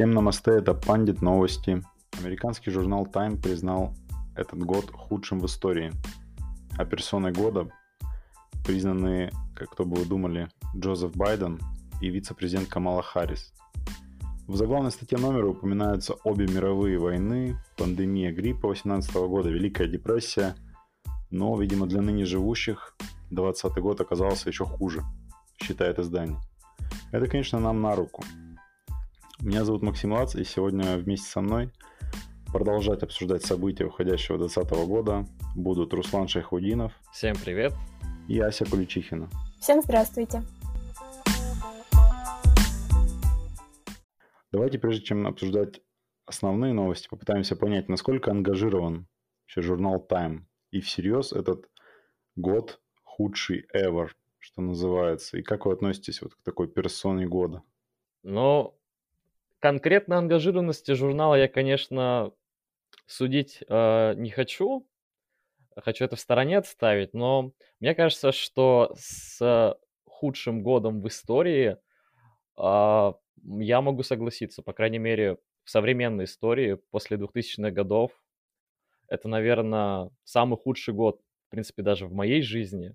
Всем намасте, это Пандит Новости. Американский журнал Time признал этот год худшим в истории. А персоной года признаны, как кто бы вы думали, Джозеф Байден и вице-президент Камала Харрис. В заглавной статье номера упоминаются обе мировые войны, пандемия гриппа 18 года, Великая депрессия, но, видимо, для ныне живущих 20 год оказался еще хуже, считает издание. Это, конечно, нам на руку – меня зовут Максим Лац, и сегодня вместе со мной продолжать обсуждать события уходящего 2020 года будут Руслан Шайхудинов. Всем привет. И Ася Куличихина. Всем здравствуйте. Давайте, прежде чем обсуждать основные новости, попытаемся понять, насколько ангажирован вообще журнал Time. И всерьез этот год худший ever, что называется. И как вы относитесь вот к такой персоне года? Ну, конкретно ангажированности журнала я, конечно, судить э, не хочу. Хочу это в стороне отставить, но мне кажется, что с худшим годом в истории э, я могу согласиться, по крайней мере, в современной истории после 2000-х годов. Это, наверное, самый худший год, в принципе, даже в моей жизни.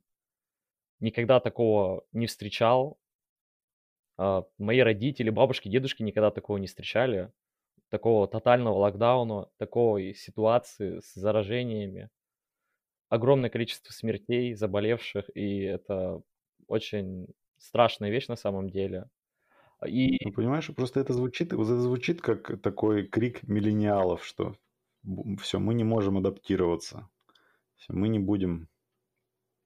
Никогда такого не встречал. А, мои родители, бабушки, дедушки никогда такого не встречали. Такого тотального локдауна, такой ситуации с заражениями. Огромное количество смертей, заболевших, и это очень страшная вещь на самом деле. И... Ну, понимаешь, просто это звучит, это звучит как такой крик миллениалов, что все, мы не можем адаптироваться, все, мы не будем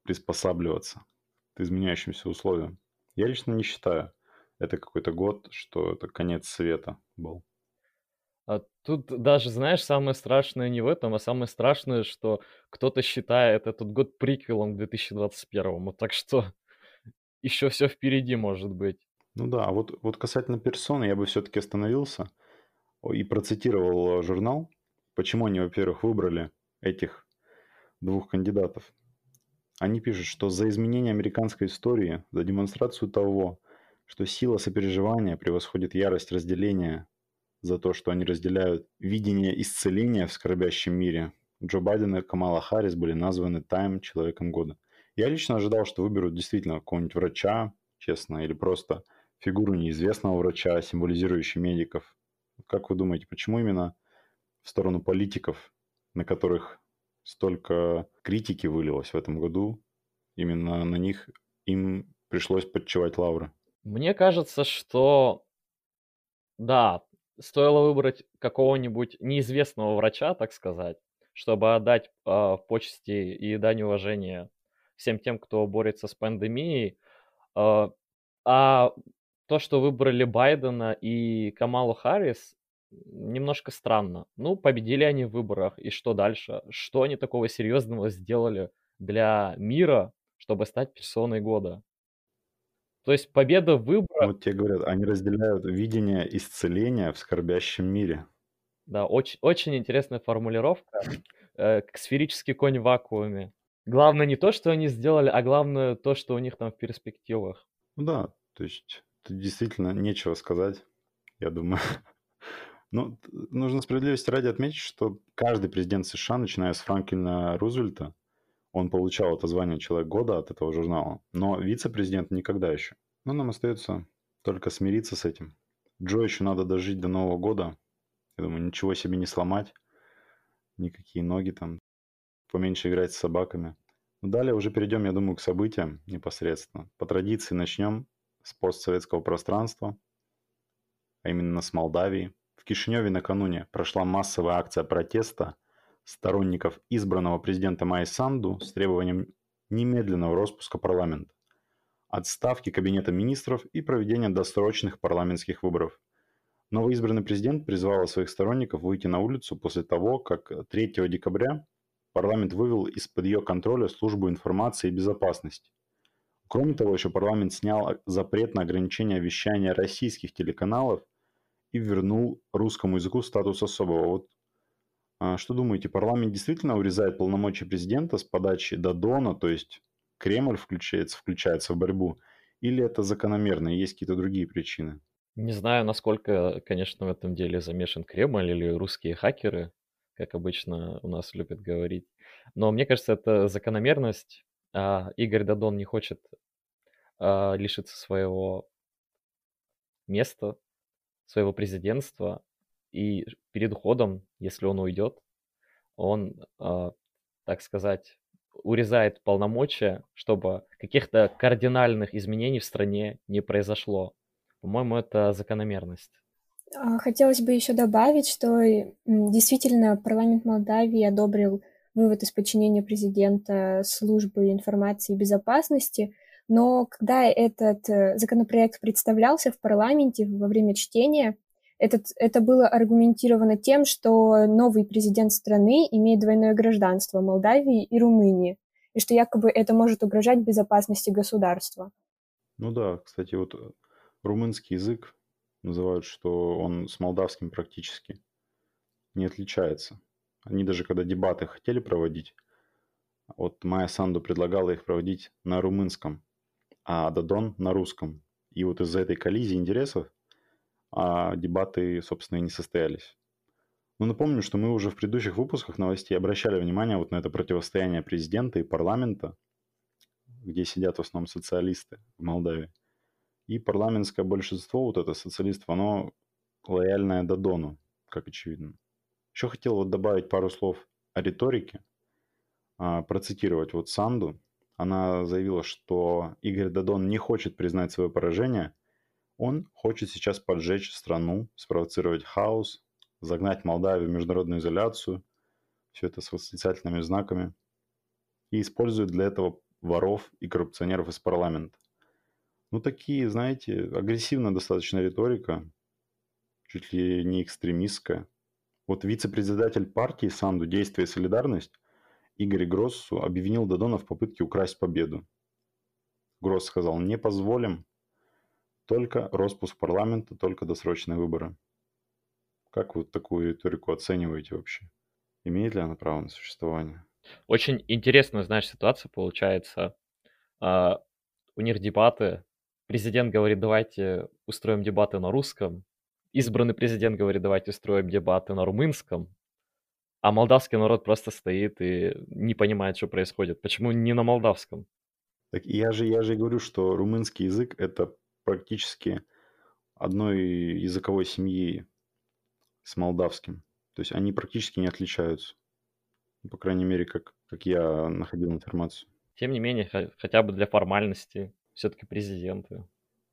приспосабливаться к изменяющимся условиям. Я лично не считаю это какой-то год, что это конец света был. А тут даже, знаешь, самое страшное не в этом, а самое страшное, что кто-то считает этот год приквелом к 2021. Так что еще все впереди может быть. Ну да, а вот, вот касательно персоны я бы все-таки остановился и процитировал журнал, почему они, во-первых, выбрали этих двух кандидатов. Они пишут, что за изменение американской истории, за демонстрацию того, что сила сопереживания превосходит ярость разделения за то, что они разделяют видение исцеления в скорбящем мире. Джо Байден и Камала Харрис были названы Тайм Человеком Года. Я лично ожидал, что выберут действительно какого-нибудь врача, честно, или просто фигуру неизвестного врача, символизирующую медиков. Как вы думаете, почему именно в сторону политиков, на которых столько критики вылилось в этом году, именно на них им пришлось подчевать лавры? Мне кажется, что да, стоило выбрать какого-нибудь неизвестного врача, так сказать, чтобы отдать э, почести и дань уважения всем тем, кто борется с пандемией. Э, а то, что выбрали Байдена и Камалу Харрис, немножко странно. Ну, победили они в выборах, и что дальше? Что они такого серьезного сделали для мира, чтобы стать персоной года? То есть победа в выборах... Вот тебе говорят, они разделяют видение исцеления в скорбящем мире. Да, очень, очень интересная формулировка. Э, сферический конь в вакууме. Главное не то, что они сделали, а главное то, что у них там в перспективах. Ну да, то есть тут действительно нечего сказать, я думаю. Ну, нужно справедливости ради отметить, что каждый президент США, начиная с Франклина Рузвельта, он получал это звание «Человек года» от этого журнала, но вице-президент никогда еще. Но нам остается только смириться с этим. Джо еще надо дожить до Нового года. Я думаю, ничего себе не сломать. Никакие ноги там. Поменьше играть с собаками. Но далее уже перейдем, я думаю, к событиям непосредственно. По традиции начнем с постсоветского пространства, а именно с Молдавии. В Кишиневе накануне прошла массовая акция протеста – сторонников избранного президента Майи Санду с требованием немедленного распуска парламента, отставки Кабинета министров и проведения досрочных парламентских выборов. Новоизбранный президент призвал своих сторонников выйти на улицу после того, как 3 декабря парламент вывел из-под ее контроля службу информации и безопасности. Кроме того, еще парламент снял запрет на ограничение вещания российских телеканалов и вернул русскому языку статус особого. Вот что думаете, парламент действительно урезает полномочия президента с подачи Дадона, то есть Кремль включается, включается в борьбу, или это закономерно, есть какие-то другие причины? Не знаю, насколько, конечно, в этом деле замешан Кремль или русские хакеры, как обычно у нас любят говорить. Но мне кажется, это закономерность. А, Игорь Дадон не хочет а, лишиться своего места, своего президентства. И перед уходом, если он уйдет, он, а, так сказать, урезает полномочия, чтобы каких-то кардинальных изменений в стране не произошло. По-моему, это закономерность. А, хотелось бы еще добавить, что действительно парламент Молдавии одобрил вывод из подчинения президента службы информации и безопасности, но когда этот э, законопроект представлялся в парламенте во время чтения, этот, это было аргументировано тем, что новый президент страны имеет двойное гражданство Молдавии и Румынии, и что якобы это может угрожать безопасности государства. Ну да, кстати, вот э, румынский язык называют, что он с молдавским практически не отличается. Они даже когда дебаты хотели проводить, вот Майя Санду предлагала их проводить на румынском, а Дадон на русском. И вот из-за этой коллизии интересов а дебаты, собственно, и не состоялись. Но напомню, что мы уже в предыдущих выпусках новостей обращали внимание вот на это противостояние президента и парламента, где сидят в основном социалисты в Молдавии. И парламентское большинство, вот это социалистов, оно лояльное Дадону, как очевидно. Еще хотел вот добавить пару слов о риторике, а, процитировать вот Санду. Она заявила, что Игорь Дадон не хочет признать свое поражение. Он хочет сейчас поджечь страну, спровоцировать хаос, загнать Молдавию в международную изоляцию. Все это с восклицательными знаками. И использует для этого воров и коррупционеров из парламента. Ну, такие, знаете, агрессивная достаточно риторика, чуть ли не экстремистская. Вот вице-председатель партии Санду «Действие и солидарность» Игорь Гроссу обвинил Дадона в попытке украсть победу. Гросс сказал «Не позволим, только распуск парламента, только досрочные выборы». Как вы такую риторику оцениваете вообще? Имеет ли она право на существование? Очень интересная, знаешь, ситуация получается. А, у них дебаты Президент говорит, давайте устроим дебаты на русском. Избранный президент говорит, давайте устроим дебаты на румынском. А молдавский народ просто стоит и не понимает, что происходит. Почему не на молдавском? Так я же, я же говорю, что румынский язык – это практически одной языковой семьи с молдавским. То есть они практически не отличаются. По крайней мере, как, как я находил информацию. Тем не менее, хотя бы для формальности все-таки президенты.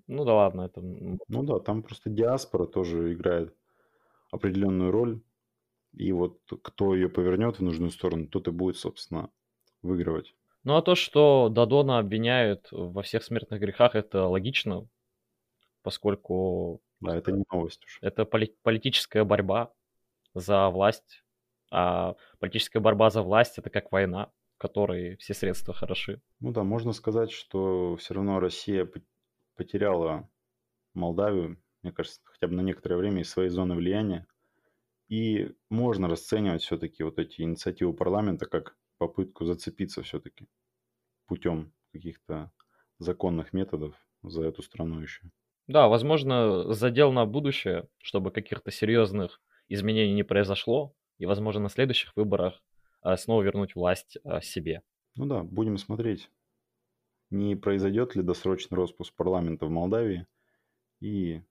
Ну да ладно, это... Ну да, там просто диаспора тоже играет определенную роль. И вот кто ее повернет в нужную сторону, тот и будет, собственно, выигрывать. Ну а то, что Дадона обвиняют во всех смертных грехах, это логично, поскольку... Да, это не новость уже. Это поли- политическая борьба за власть. А политическая борьба за власть это как война которой все средства хороши. Ну да, можно сказать, что все равно Россия потеряла Молдавию, мне кажется, хотя бы на некоторое время из своей зоны влияния. И можно расценивать все-таки вот эти инициативы парламента как попытку зацепиться все-таки путем каких-то законных методов за эту страну еще. Да, возможно, задел на будущее, чтобы каких-то серьезных изменений не произошло, и, возможно, на следующих выборах а, снова вернуть власть а, себе. Ну да, будем смотреть, не произойдет ли досрочный распуск парламента в Молдавии и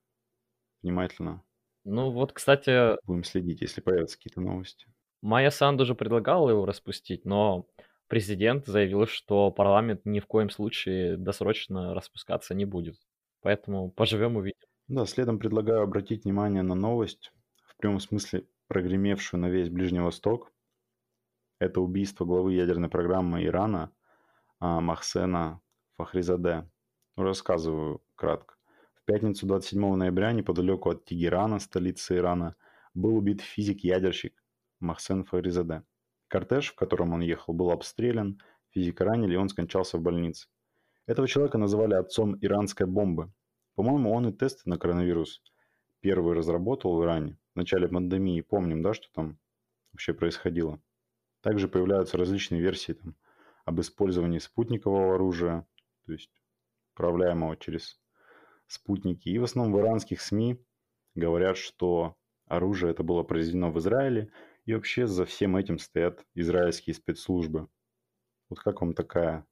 внимательно ну вот, кстати... Будем следить, если появятся какие-то новости. Майя Санду же предлагала его распустить, но президент заявил, что парламент ни в коем случае досрочно распускаться не будет. Поэтому поживем увидим. Да, следом предлагаю обратить внимание на новость, в прямом смысле прогремевшую на весь Ближний Восток. Это убийство главы ядерной программы Ирана а, Махсена Фахризаде. Рассказываю кратко. В пятницу 27 ноября неподалеку от Тегерана, столицы Ирана, был убит физик-ядерщик Махсен Фахризаде. Кортеж, в котором он ехал, был обстрелян, физика ранили, и он скончался в больнице. Этого человека называли отцом иранской бомбы. По-моему, он и тесты на коронавирус первый разработал в Иране. В начале пандемии, помним, да, что там вообще происходило. Также появляются различные версии там, об использовании спутникового оружия, то есть управляемого через спутники. И в основном в иранских СМИ говорят, что оружие это было произведено в Израиле, и вообще за всем этим стоят израильские спецслужбы. Вот как вам такая,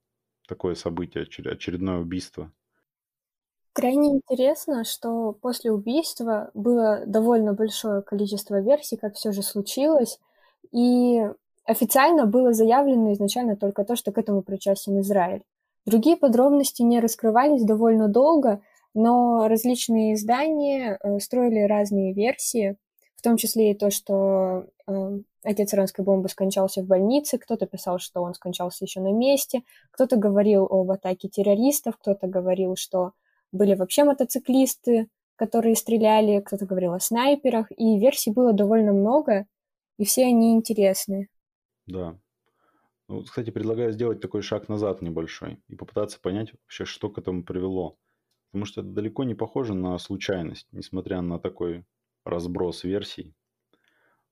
такое событие, очередное убийство? Крайне интересно, что после убийства было довольно большое количество версий, как все же случилось, и официально было заявлено изначально только то, что к этому причастен Израиль. Другие подробности не раскрывались довольно долго, но различные издания э, строили разные версии, в том числе и то, что э, отец иранской бомбы скончался в больнице, кто-то писал, что он скончался еще на месте, кто-то говорил об атаке террористов, кто-то говорил, что были вообще мотоциклисты, которые стреляли, кто-то говорил о снайперах, и версий было довольно много, и все они интересны. Да. Ну, кстати, предлагаю сделать такой шаг назад небольшой и попытаться понять вообще, что к этому привело. Потому что это далеко не похоже на случайность, несмотря на такой разброс версий.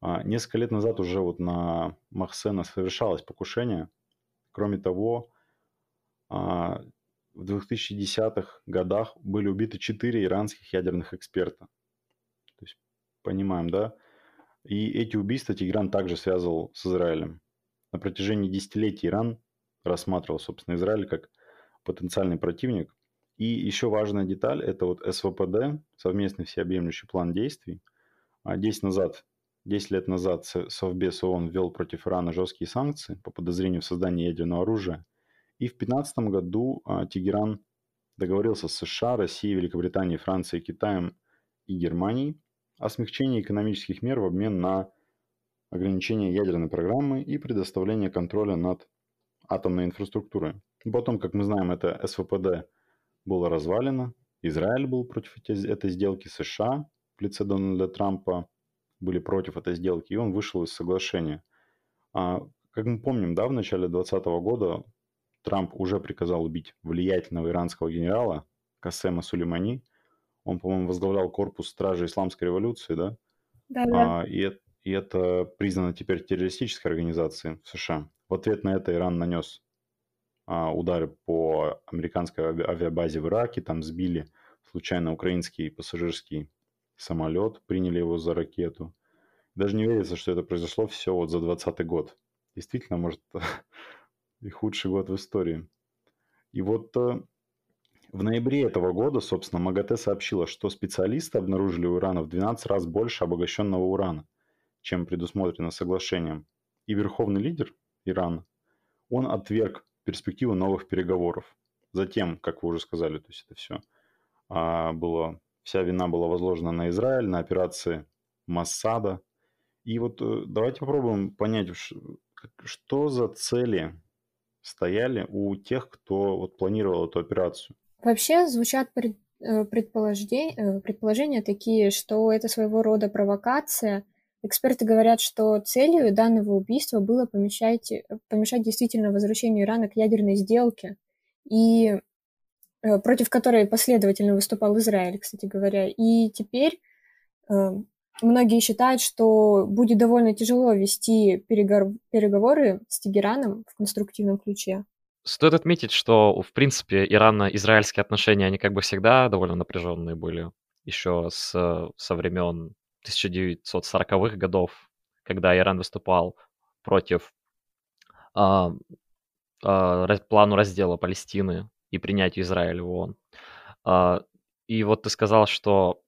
А, несколько лет назад уже вот на Махсена совершалось покушение. Кроме того, а, в 2010-х годах были убиты четыре иранских ядерных эксперта. То есть, понимаем, да? И эти убийства Тегеран также связывал с Израилем. На протяжении десятилетий Иран рассматривал, собственно, Израиль как потенциальный противник. И еще важная деталь – это вот СВПД, совместный всеобъемлющий план действий. 10, а назад, 10 лет назад Совбез ООН ввел против Ирана жесткие санкции по подозрению в создании ядерного оружия. И в 2015 году а, Тегеран договорился с США, Россией, Великобританией, Францией, Китаем и Германией о смягчении экономических мер в обмен на ограничение ядерной программы и предоставление контроля над атомной инфраструктурой. Потом, как мы знаем, это СВПД было развалено, Израиль был против этой сделки, США в лице Дональда Трампа были против этой сделки, и он вышел из соглашения. А, как мы помним, да, в начале 2020 года Трамп уже приказал убить влиятельного иранского генерала Касема Сулеймани, он, по-моему, возглавлял корпус стражи исламской революции, да? Да, да. А, и, и это признано теперь террористической организацией в США. В ответ на это Иран нанес а, удары по американской авиабазе в Ираке, там сбили случайно украинский пассажирский самолет, приняли его за ракету. Даже не верится, что это произошло все вот за 20 год. Действительно, может, и худший год в истории. И вот э, в ноябре этого года, собственно, МАГАТЭ сообщила, что специалисты обнаружили у Ирана в 12 раз больше обогащенного урана, чем предусмотрено соглашением. И верховный лидер Ирана, он отверг перспективу новых переговоров. Затем, как вы уже сказали, то есть это все а, было, вся вина была возложена на Израиль, на операции Массада. И вот э, давайте попробуем понять, что за цели стояли у тех, кто вот планировал эту операцию. Вообще звучат пред, э, предположения, э, предположения такие, что это своего рода провокация. Эксперты говорят, что целью данного убийства было помешать, помешать действительно возвращению Ирана к ядерной сделке, и э, против которой последовательно выступал Израиль, кстати говоря. И теперь многие считают, что будет довольно тяжело вести переговоры с Тегераном в конструктивном ключе. Стоит отметить, что, в принципе, ирано-израильские отношения, они как бы всегда довольно напряженные были. Еще с, со времен 1940-х годов, когда Иран выступал против а, а, плану раздела Палестины и принятия Израиля в ООН. А, и вот ты сказал, что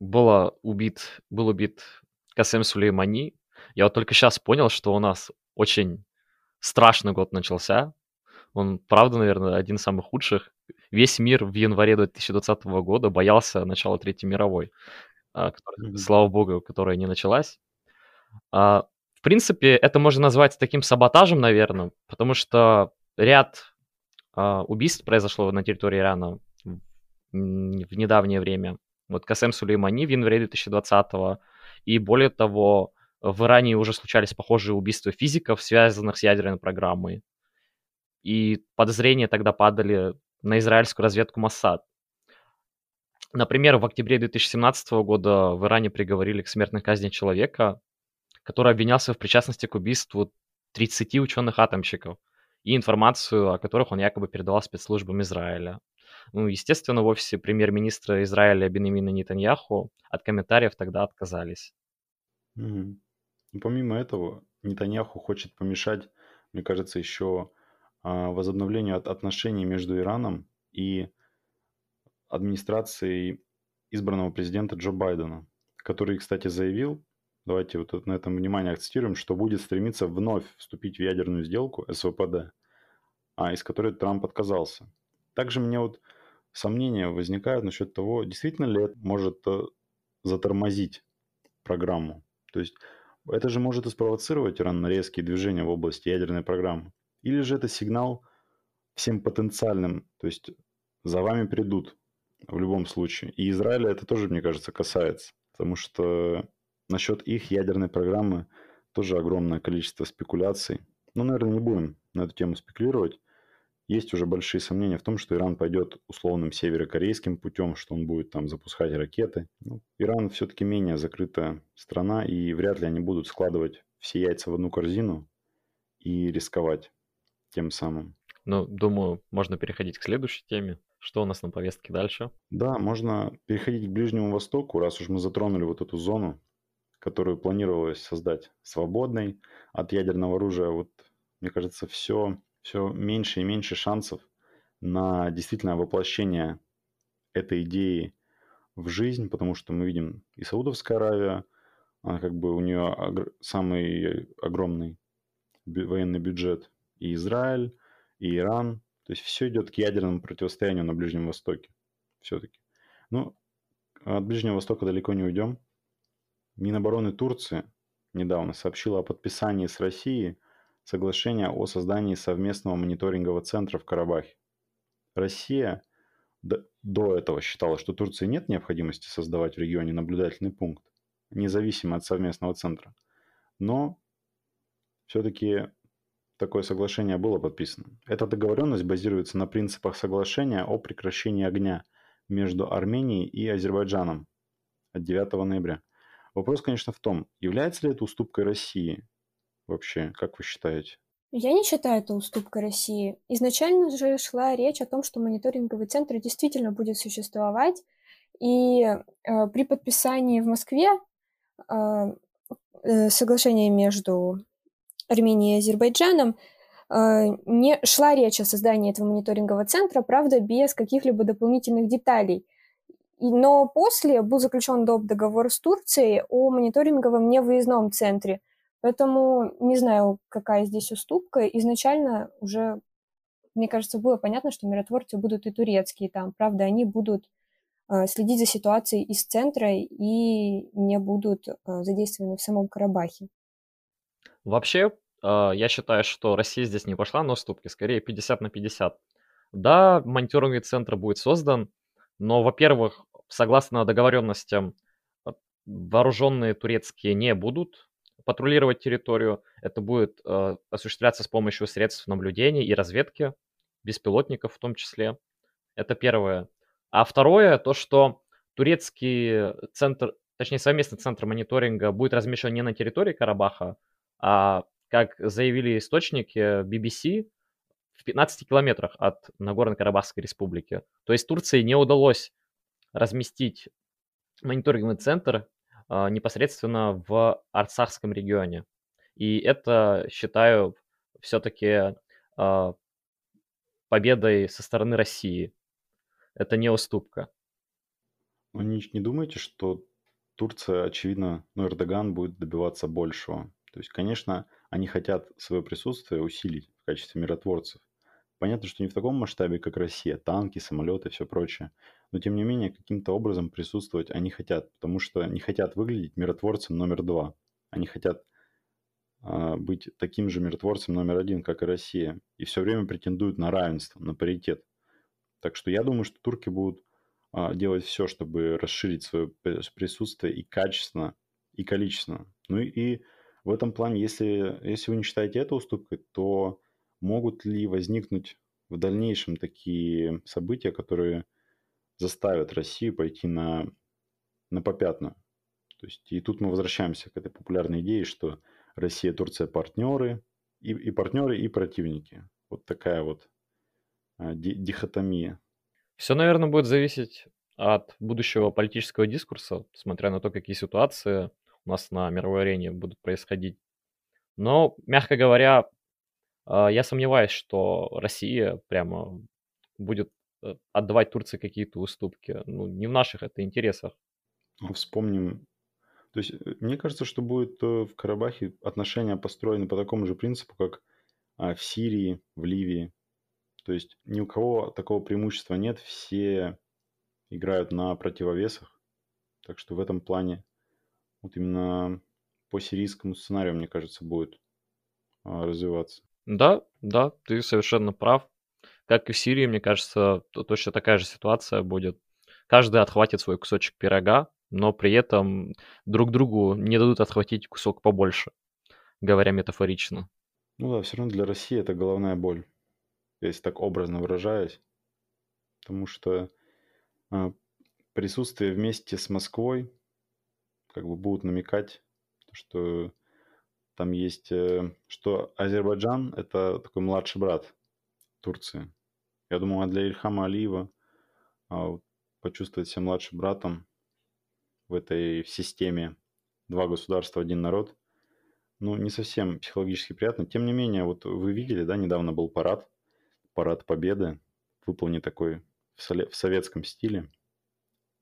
было убит, был убит Касем Сулеймани. Я вот только сейчас понял, что у нас очень страшный год начался, он, правда, наверное, один из самых худших. Весь мир в январе 2020 года боялся начала Третьей мировой, а, которая, mm-hmm. слава богу, которая не началась. А, в принципе, это можно назвать таким саботажем, наверное, потому что ряд а, убийств произошло на территории Ирана в недавнее время. Вот Касем Сулеймани в январе 2020 и более того, в Иране уже случались похожие убийства физиков, связанных с ядерной программой и подозрения тогда падали на израильскую разведку Моссад. Например, в октябре 2017 года в Иране приговорили к смертной казни человека, который обвинялся в причастности к убийству 30 ученых-атомщиков и информацию о которых он якобы передавал спецслужбам Израиля. Ну, естественно, в офисе премьер-министра Израиля Бенемина Нетаньяху от комментариев тогда отказались. Ну, помимо этого, Нетаньяху хочет помешать, мне кажется, еще а, возобновлению отношений между Ираном и администрацией избранного президента Джо Байдена, который, кстати, заявил, давайте вот на этом внимание акцентируем, что будет стремиться вновь вступить в ядерную сделку СВПД, а из которой Трамп отказался. Также мне вот сомнения возникают насчет того, действительно ли это может э, затормозить программу. То есть это же может и спровоцировать резкие движения в области ядерной программы. Или же это сигнал всем потенциальным, то есть за вами придут в любом случае. И Израиля это тоже, мне кажется, касается, потому что насчет их ядерной программы тоже огромное количество спекуляций. Ну, наверное, не будем на эту тему спекулировать. Есть уже большие сомнения в том, что Иран пойдет условным северокорейским путем, что он будет там запускать ракеты. Ну, Иран все-таки менее закрытая страна, и вряд ли они будут складывать все яйца в одну корзину и рисковать тем самым. Ну, думаю, можно переходить к следующей теме. Что у нас на повестке дальше? Да, можно переходить к Ближнему Востоку, раз уж мы затронули вот эту зону, которую планировалось создать свободной от ядерного оружия. Вот, мне кажется, все, все меньше и меньше шансов на действительно воплощение этой идеи в жизнь, потому что мы видим и Саудовская Аравия, она как бы у нее самый огромный военный бюджет, и Израиль, и Иран. То есть все идет к ядерному противостоянию на Ближнем Востоке все-таки. Ну, от Ближнего Востока далеко не уйдем. Минобороны Турции недавно сообщила о подписании с Россией соглашения о создании совместного мониторингового центра в Карабахе. Россия до этого считала, что Турции нет необходимости создавать в регионе наблюдательный пункт, независимо от совместного центра. Но все-таки такое соглашение было подписано. Эта договоренность базируется на принципах соглашения о прекращении огня между Арменией и Азербайджаном от 9 ноября. Вопрос, конечно, в том, является ли это уступкой России вообще, как вы считаете? Я не считаю это уступкой России. Изначально же шла речь о том, что мониторинговый центр действительно будет существовать, и э, при подписании в Москве э, э, соглашения между Арменией и Азербайджаном, э, не шла речь о создании этого мониторингового центра, правда, без каких-либо дополнительных деталей. Но после был заключен доп. договор с Турцией о мониторинговом невыездном центре. Поэтому не знаю, какая здесь уступка. Изначально уже, мне кажется, было понятно, что миротворцы будут и турецкие там. Правда, они будут э, следить за ситуацией из центра и не будут э, задействованы в самом Карабахе. Вообще, а, я считаю, что Россия здесь не пошла на уступки, скорее 50 на 50. Да, мониторинговый центр будет создан, но, во-первых, согласно договоренностям, вооруженные турецкие не будут патрулировать территорию. Это будет э, осуществляться с помощью средств наблюдения и разведки, беспилотников в том числе. Это первое. А второе, то, что турецкий центр, точнее совместный центр мониторинга будет размещен не на территории Карабаха, а, как заявили источники BBC, в 15 километрах от Нагорно-Карабахской республики. То есть Турции не удалось разместить мониторинговый центр непосредственно в Арцахском регионе. И это, считаю, все-таки а, победой со стороны России. Это не уступка. Вы не, не думаете, что Турция, очевидно, ну, Эрдоган будет добиваться большего? То есть, конечно, они хотят свое присутствие усилить в качестве миротворцев. Понятно, что не в таком масштабе, как Россия, танки, самолеты и все прочее. Но, тем не менее, каким-то образом присутствовать они хотят, потому что не хотят выглядеть миротворцем номер два. Они хотят э, быть таким же миротворцем номер один, как и Россия. И все время претендуют на равенство, на паритет. Так что я думаю, что турки будут э, делать все, чтобы расширить свое присутствие и качественно, и количественно. Ну и в этом плане, если, если вы не считаете это уступкой, то могут ли возникнуть в дальнейшем такие события, которые заставят Россию пойти на, на попятную? То есть, и тут мы возвращаемся к этой популярной идее, что Россия, Турция партнеры, и, и партнеры, и противники. Вот такая вот а, ди, дихотомия. Все, наверное, будет зависеть от будущего политического дискурса, смотря на то, какие ситуации у нас на мировой арене будут происходить. Но, мягко говоря, я сомневаюсь, что Россия прямо будет э, отдавать Турции какие-то уступки. Ну, не в наших это интересах. А вспомним, то есть э, мне кажется, что будет э, в Карабахе отношения построены по такому же принципу, как а, в Сирии, в Ливии. То есть ни у кого такого преимущества нет, все играют на противовесах. Так что в этом плане вот именно по сирийскому сценарию, мне кажется, будет а, развиваться. Да, да, ты совершенно прав. Как и в Сирии, мне кажется, точно такая же ситуация будет. Каждый отхватит свой кусочек пирога, но при этом друг другу не дадут отхватить кусок побольше, говоря метафорично. Ну да, все равно для России это головная боль, если так образно выражаясь. Потому что а, присутствие вместе с Москвой как бы будут намекать, что там есть, э, что Азербайджан – это такой младший брат Турции. Я думаю, а для Ильхама Алиева а, почувствовать себя младшим братом в этой в системе два государства, один народ, ну, не совсем психологически приятно. Тем не менее, вот вы видели, да, недавно был парад, парад Победы, выполнен такой в, в советском стиле.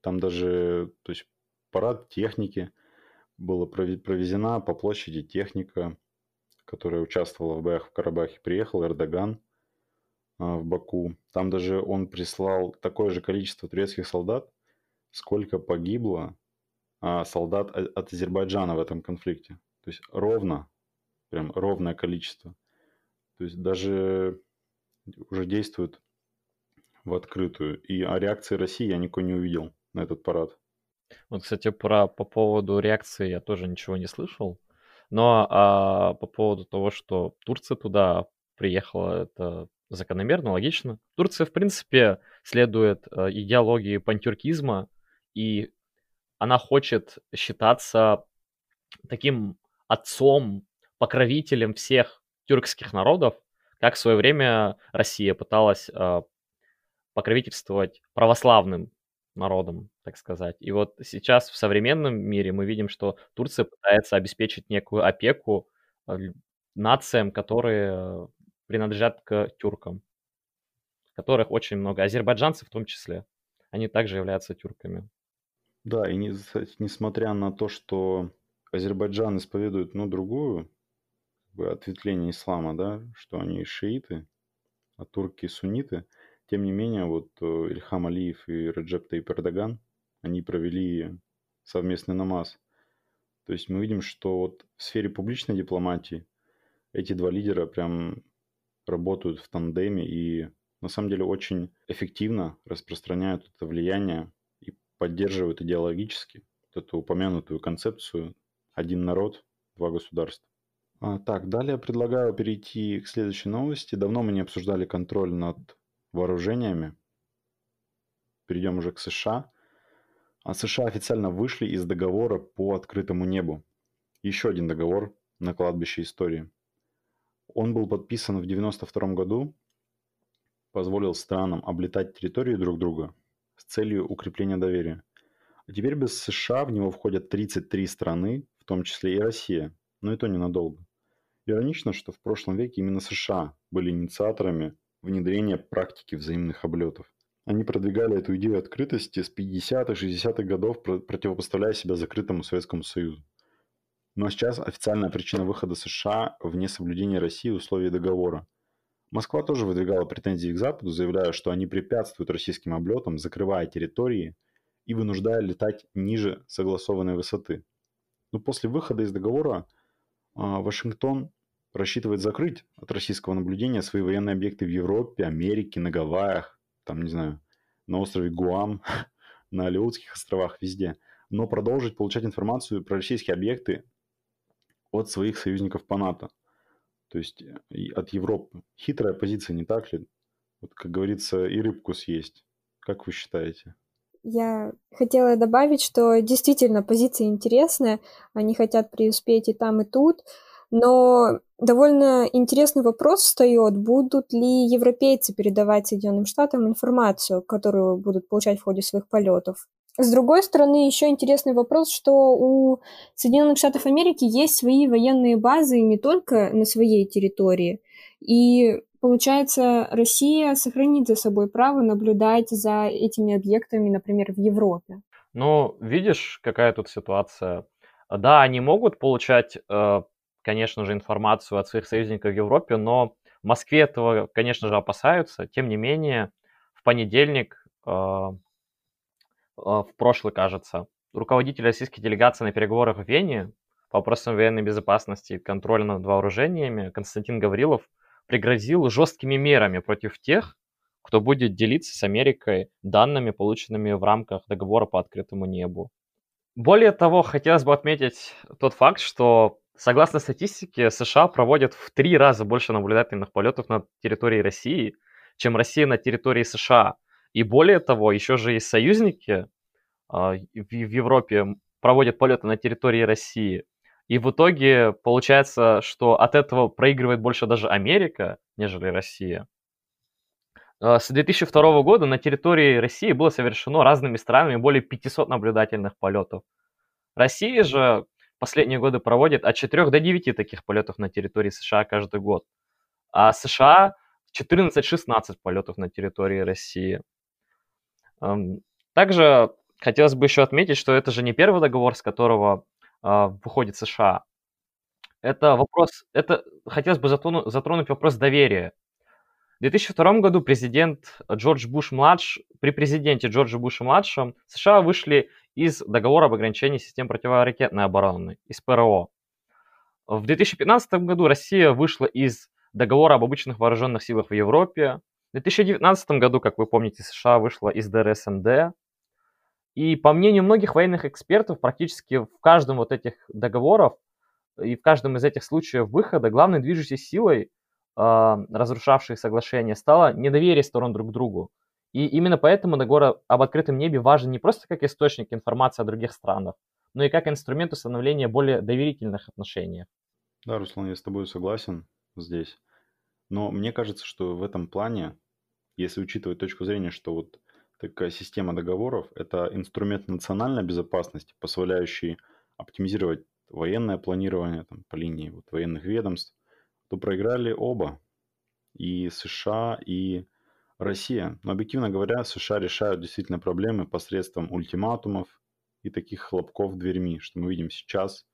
Там даже, то есть, парад техники, была провезена по площади техника, которая участвовала в боях в Карабахе. Приехал Эрдоган а, в Баку. Там даже он прислал такое же количество турецких солдат, сколько погибло а, солдат от Азербайджана в этом конфликте. То есть ровно, прям ровное количество. То есть даже уже действует в открытую. И о реакции России я никого не увидел на этот парад. Вот, кстати, про, по поводу реакции я тоже ничего не слышал. Но а, по поводу того, что Турция туда приехала, это закономерно, логично. Турция, в принципе, следует э, идеологии пантюркизма, и она хочет считаться таким отцом, покровителем всех тюркских народов, как в свое время Россия пыталась э, покровительствовать православным народом, так сказать. И вот сейчас в современном мире мы видим, что Турция пытается обеспечить некую опеку э, нациям, которые принадлежат к тюркам, которых очень много. Азербайджанцы в том числе. Они также являются тюрками. Да, и не, несмотря на то, что Азербайджан исповедует, ну, другую ответвление ислама, да, что они шииты, а турки сунниты, тем не менее, вот э, Ильхам Алиев и Раджеп Таип Эрдоган, они провели совместный намаз. То есть мы видим, что вот в сфере публичной дипломатии эти два лидера прям работают в тандеме и на самом деле очень эффективно распространяют это влияние и поддерживают идеологически вот эту упомянутую концепцию «один народ, два государства». А, так, далее предлагаю перейти к следующей новости. Давно мы не обсуждали контроль над вооружениями. Перейдем уже к США. А США официально вышли из договора по открытому небу. Еще один договор на кладбище истории. Он был подписан в 1992 году, позволил странам облетать территории друг друга с целью укрепления доверия. А теперь без США в него входят 33 страны, в том числе и Россия, но и то ненадолго. Иронично, что в прошлом веке именно США были инициаторами внедрения практики взаимных облетов. Они продвигали эту идею открытости с 50-х, 60-х годов, противопоставляя себя закрытому Советскому Союзу. Но сейчас официальная причина выхода США вне соблюдения России условий договора. Москва тоже выдвигала претензии к Западу, заявляя, что они препятствуют российским облетам, закрывая территории и вынуждая летать ниже согласованной высоты. Но после выхода из договора а, Вашингтон рассчитывает закрыть от российского наблюдения свои военные объекты в Европе, Америке, на Гавайях, там, не знаю, на острове Гуам, на Алиутских островах, везде. Но продолжить получать информацию про российские объекты от своих союзников по НАТО. То есть э, от Европы. Хитрая позиция, не так ли? Вот, как говорится, и рыбку съесть. Как вы считаете? Я хотела добавить, что действительно позиция интересная. Они хотят преуспеть и там, и тут. Но довольно интересный вопрос встает, будут ли европейцы передавать Соединенным Штатам информацию, которую будут получать в ходе своих полетов. С другой стороны, еще интересный вопрос, что у Соединенных Штатов Америки есть свои военные базы не только на своей территории. И получается, Россия сохранит за собой право наблюдать за этими объектами, например, в Европе. Ну, видишь, какая тут ситуация. Да, они могут получать, э, конечно же, информацию от своих союзников в Европе, но в Москве этого, конечно же, опасаются. Тем не менее, в понедельник э, а, в прошлый, кажется, руководитель российской делегации на переговорах в Вене по вопросам военной безопасности и контроля над вооружениями Константин Гаврилов пригрозил жесткими мерами против тех, кто будет делиться с Америкой данными, полученными в рамках договора по открытому небу. Более того, хотелось бы отметить тот факт, что согласно статистике, США проводят в три раза больше наблюдательных полетов на территории России, чем Россия на территории США. И более того, еще же и союзники а, в Европе проводят полеты на территории России. И в итоге получается, что от этого проигрывает больше даже Америка, нежели Россия. А, с 2002 года на территории России было совершено разными странами более 500 наблюдательных полетов. Россия же последние годы проводит от 4 до 9 таких полетов на территории США каждый год. А США 14-16 полетов на территории России. Также хотелось бы еще отметить, что это же не первый договор, с которого а, выходит США. Это вопрос, это хотелось бы затронуть, затронуть вопрос доверия. В 2002 году президент Джордж Буш-младш, при президенте Джорджа Буша-младшем США вышли из договора об ограничении систем противоракетной обороны, из ПРО. В 2015 году Россия вышла из договора об обычных вооруженных силах в Европе. В 2019 году, как вы помните, США вышла из ДРСМД. И по мнению многих военных экспертов, практически в каждом вот этих договоров и в каждом из этих случаев выхода главной движущей силой, э, разрушавшей соглашение, стало недоверие сторон друг к другу. И именно поэтому договор об открытом небе важен не просто как источник информации о других странах, но и как инструмент установления более доверительных отношений. Да, Руслан, я с тобой согласен здесь. Но мне кажется, что в этом плане, если учитывать точку зрения, что вот такая система договоров – это инструмент национальной безопасности, позволяющий оптимизировать военное планирование там, по линии вот, военных ведомств, то проиграли оба. И США, и Россия. Но объективно говоря, США решают действительно проблемы посредством ультиматумов и таких хлопков дверьми, что мы видим сейчас,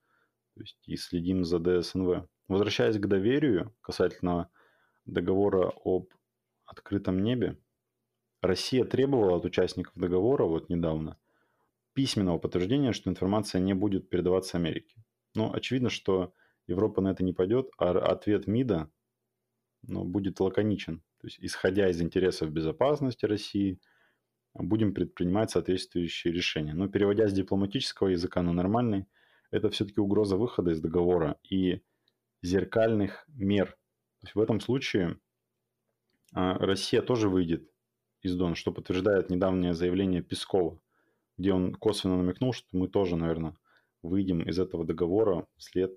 то есть и следим за ДСНВ. Возвращаясь к доверию касательно договора об открытом небе, Россия требовала от участников договора вот недавно письменного подтверждения, что информация не будет передаваться Америке. Но очевидно, что Европа на это не пойдет, а ответ МИДа ну, будет лаконичен. То есть, исходя из интересов безопасности России, будем предпринимать соответствующие решения. Но переводя с дипломатического языка на нормальный, это все-таки угроза выхода из договора и зеркальных мер. То есть в этом случае а, Россия тоже выйдет из Дона, что подтверждает недавнее заявление Пескова, где он косвенно намекнул, что мы тоже, наверное, выйдем из этого договора вслед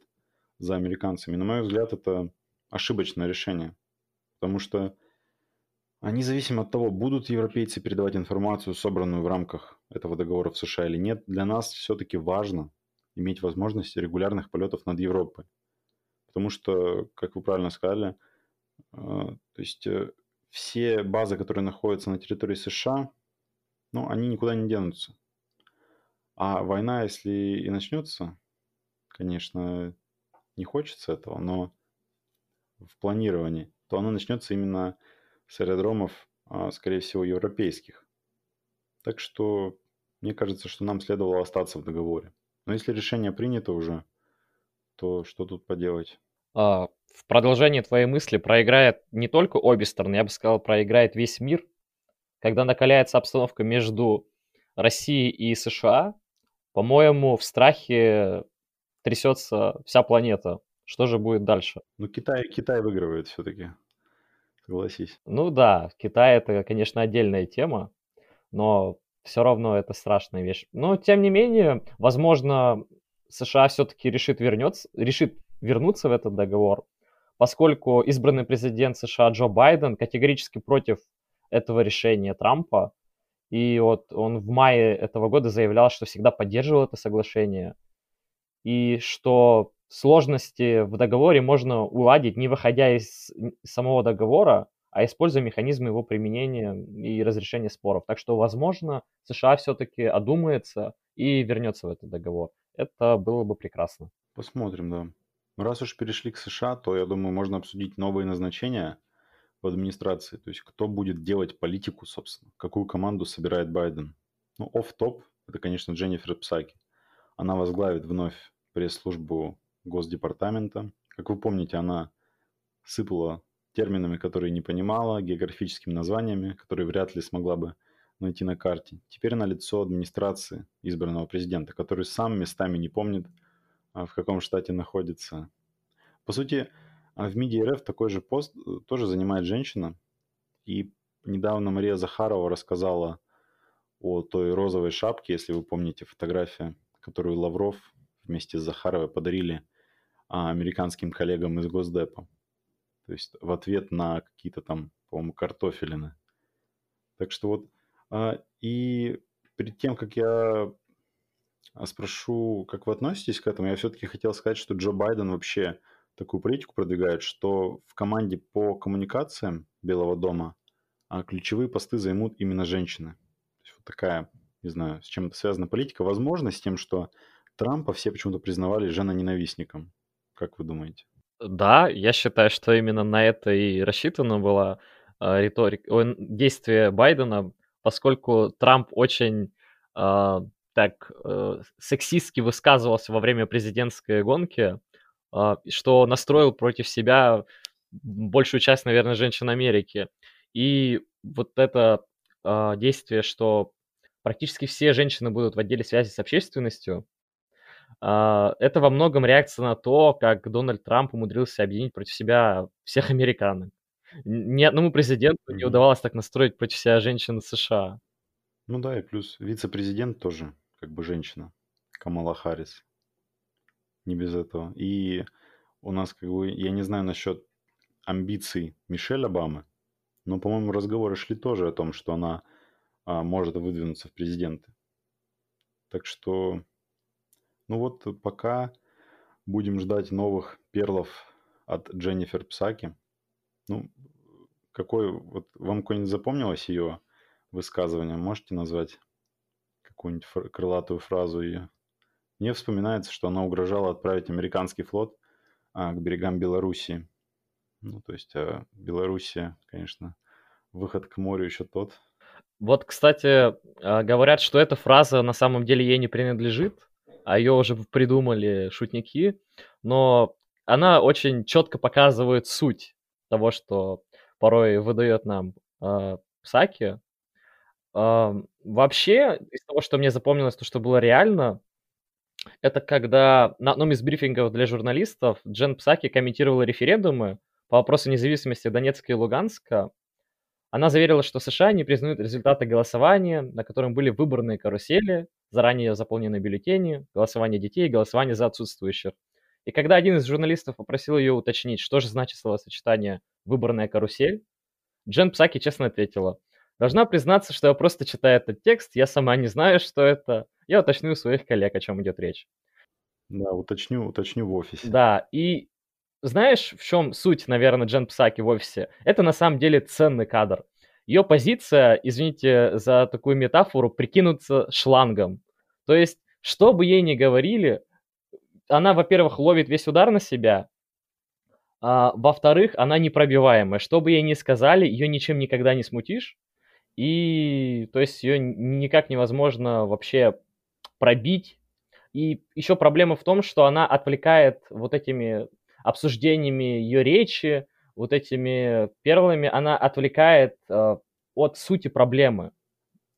за американцами. На мой взгляд, это ошибочное решение, потому что а независимо от того, будут европейцы передавать информацию, собранную в рамках этого договора в США или нет, для нас все-таки важно иметь возможность регулярных полетов над Европой. Потому что, как вы правильно сказали, э, то есть э, все базы, которые находятся на территории США, ну, они никуда не денутся. А война, если и начнется, конечно, не хочется этого, но в планировании, то она начнется именно с аэродромов, а, скорее всего, европейских. Так что мне кажется, что нам следовало остаться в договоре. Но если решение принято уже, то что тут поделать? А, в продолжение твоей мысли проиграет не только обе стороны, я бы сказал, проиграет весь мир. Когда накаляется обстановка между Россией и США, по-моему, в страхе трясется вся планета. Что же будет дальше? Ну, Китай, Китай выигрывает все-таки, согласись. Ну да, Китай это, конечно, отдельная тема, но все равно это страшная вещь. Но, тем не менее, возможно, США все-таки решит вернется, решит вернуться в этот договор, поскольку избранный президент США Джо Байден категорически против этого решения Трампа, и вот он в мае этого года заявлял, что всегда поддерживал это соглашение, и что сложности в договоре можно уладить, не выходя из самого договора, а используя механизмы его применения и разрешения споров. Так что, возможно, США все-таки одумается и вернется в этот договор. Это было бы прекрасно. Посмотрим, да. Раз уж перешли к США, то, я думаю, можно обсудить новые назначения в администрации. То есть, кто будет делать политику, собственно, какую команду собирает Байден. Ну, оф-топ, это, конечно, Дженнифер Псаки. Она возглавит вновь пресс-службу Госдепартамента. Как вы помните, она сыпала терминами, которые не понимала, географическими названиями, которые вряд ли смогла бы найти на карте. Теперь на лицо администрации избранного президента, который сам местами не помнит, а, в каком штате находится. По сути, а, в МИДе РФ такой же пост э, тоже занимает женщина. И недавно Мария Захарова рассказала о той розовой шапке, если вы помните фотографию, которую Лавров вместе с Захаровой подарили американским коллегам из Госдепа. То есть в ответ на какие-то там, по-моему, картофелины. Так что вот, а, и перед тем, как я а, спрошу, как вы относитесь к этому, я все-таки хотел сказать, что Джо Байден вообще такую политику продвигает, что в команде по коммуникациям Белого дома а ключевые посты займут именно женщины. То есть вот такая, не знаю, с чем связана политика. Возможно, с тем, что Трампа все почему-то признавали женоненавистником. Как вы думаете? Да, я считаю, что именно на это и рассчитана была э, риторика, о, действие Байдена, поскольку Трамп очень э, так э, сексистски высказывался во время президентской гонки, э, что настроил против себя большую часть, наверное, женщин Америки. И вот это э, действие, что практически все женщины будут в отделе связи с общественностью, а, это во многом реакция на то, как Дональд Трамп умудрился объединить против себя всех американок. Ни одному президенту mm-hmm. не удавалось так настроить против себя женщин США. Ну да, и плюс вице-президент тоже как бы женщина, Камала Харрис. Не без этого. И у нас как бы, я не знаю насчет амбиций Мишель Обамы, но, по-моему, разговоры шли тоже о том, что она а, может выдвинуться в президенты. Так что ну вот пока будем ждать новых перлов от Дженнифер Псаки. Ну, какой, вот вам какое-нибудь запомнилось ее высказывание? Можете назвать какую-нибудь фр- крылатую фразу ее? Мне вспоминается, что она угрожала отправить американский флот а, к берегам Белоруссии. Ну, то есть а, Белоруссия, конечно, выход к морю еще тот. Вот, кстати, а, говорят, что эта фраза на самом деле ей не принадлежит, а ее уже придумали шутники, но она очень четко показывает суть того, что порой выдает нам э, Псаки. Э, вообще, из того, что мне запомнилось, то, что было реально, это когда на одном из брифингов для журналистов Джен Псаки комментировала референдумы по вопросу независимости Донецка и Луганска. Она заверила, что США не признают результаты голосования, на котором были выборные карусели, заранее заполненные бюллетени, голосование детей, голосование за отсутствующих. И когда один из журналистов попросил ее уточнить, что же значит словосочетание «выборная карусель», Джен Псаки честно ответила, «Должна признаться, что я просто читаю этот текст, я сама не знаю, что это. Я уточню у своих коллег, о чем идет речь». Да, уточню, уточню в офисе. Да, и знаешь, в чем суть, наверное, Джен Псаки в офисе? Это на самом деле ценный кадр. Ее позиция, извините за такую метафору, прикинуться шлангом. То есть, что бы ей ни говорили, она, во-первых, ловит весь удар на себя, а, во-вторых, она непробиваемая. Что бы ей ни сказали, ее ничем никогда не смутишь. И, то есть, ее никак невозможно вообще пробить. И еще проблема в том, что она отвлекает вот этими обсуждениями ее речи, вот этими перлами, она отвлекает э, от сути проблемы.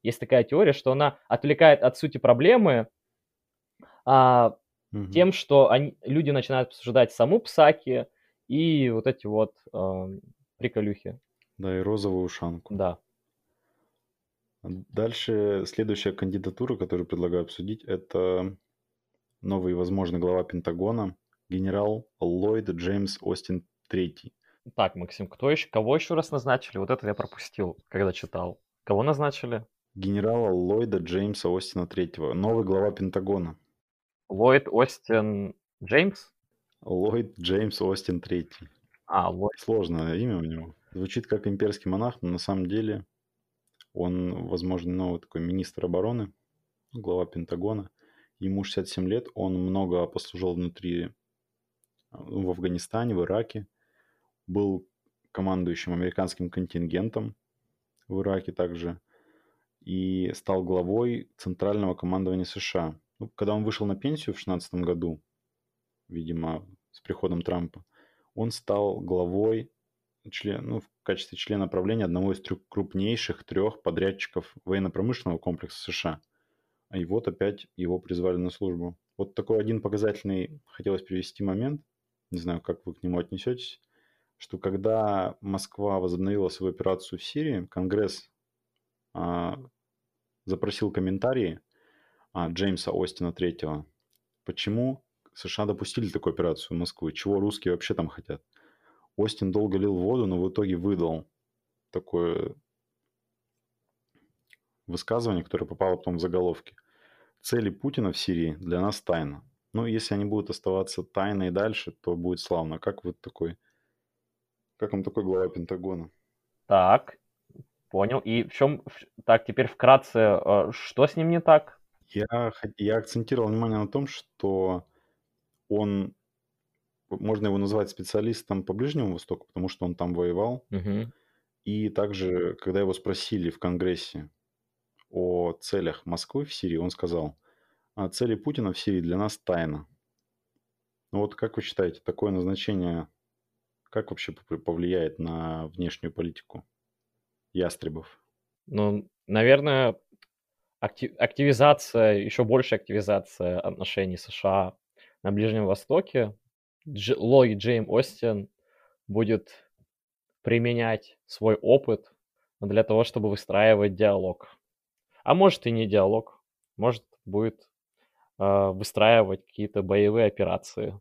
Есть такая теория, что она отвлекает от сути проблемы а, угу. тем, что они, люди начинают обсуждать саму Псаки и вот эти вот э, приколюхи. Да, и розовую ушанку. Да. Дальше следующая кандидатура, которую предлагаю обсудить, это новый возможный глава Пентагона генерал Ллойд Джеймс Остин III. Так, Максим, кто еще, кого еще раз назначили? Вот это я пропустил, когда читал. Кого назначили? Генерала Ллойда Джеймса Остина III, новый глава Пентагона. Ллойд Остин Джеймс? Ллойд Джеймс Остин III. А, Ллойд. Сложное имя у него. Звучит как имперский монарх, но на самом деле он, возможно, новый такой министр обороны, глава Пентагона. Ему 67 лет, он много послужил внутри, в Афганистане, в Ираке. Был командующим американским контингентом в Ираке также. И стал главой Центрального командования США. Ну, когда он вышел на пенсию в 2016 году, видимо, с приходом Трампа, он стал главой, член, ну, в качестве члена правления одного из трех крупнейших трех подрядчиков военно-промышленного комплекса США. И вот опять его призвали на службу. Вот такой один показательный хотелось привести момент, не знаю, как вы к нему отнесетесь, что когда Москва возобновила свою операцию в Сирии, Конгресс а, запросил комментарии а, Джеймса Остина третьего, почему США допустили такую операцию в Москву, чего русские вообще там хотят. Остин долго лил воду, но в итоге выдал такое высказывание, которое попало потом в заголовки. Цели Путина в Сирии для нас тайна. Ну, если они будут оставаться тайной дальше, то будет славно. Как вот такой, как вам такой глава Пентагона? Так, понял. И в чем, так, теперь вкратце, э, что с ним не так? Я, я акцентировал внимание на том, что он, можно его назвать специалистом по Ближнему Востоку, потому что он там воевал. Угу. И также, когда его спросили в Конгрессе о целях Москвы в Сирии, он сказал, а цели Путина в Сирии для нас тайна. Ну вот как вы считаете, такое назначение как вообще повлияет на внешнюю политику ястребов? Ну, наверное, актив, активизация, еще больше активизация отношений США на Ближнем Востоке, Дж, Лой Джейм Остин будет применять свой опыт для того, чтобы выстраивать диалог. А может и не диалог, может будет э, выстраивать какие-то боевые операции.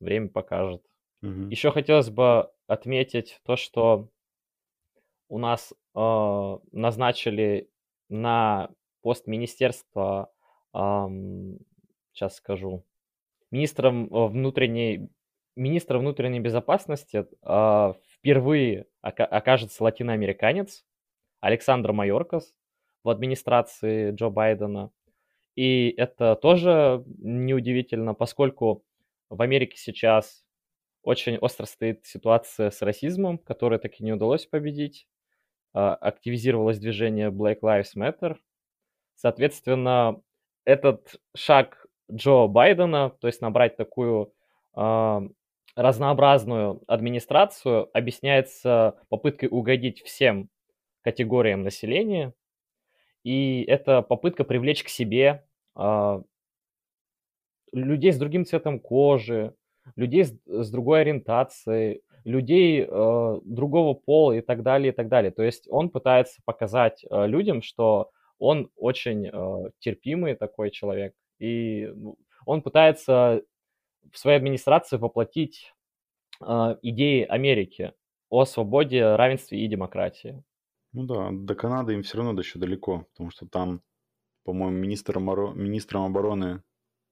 Время покажет. Угу. Еще хотелось бы отметить то, что у нас э, назначили на пост министерства, сейчас скажу, министром э, внутренней, министра внутренней безопасности э, впервые окажется латиноамериканец Александр Майоркас в администрации Джо Байдена. И это тоже неудивительно, поскольку в Америке сейчас очень остро стоит ситуация с расизмом, которую так и не удалось победить. А, активизировалось движение Black Lives Matter. Соответственно, этот шаг Джо Байдена, то есть набрать такую э, разнообразную администрацию, объясняется попыткой угодить всем категориям населения. И это попытка привлечь к себе э, людей с другим цветом кожи, людей с, с другой ориентацией, людей э, другого пола и так далее, и так далее. То есть он пытается показать э, людям, что он очень э, терпимый такой человек, и ну, он пытается в своей администрации воплотить э, идеи Америки о свободе, равенстве и демократии. Ну да, до Канады им все равно еще далеко, потому что там, по-моему, министром, министром обороны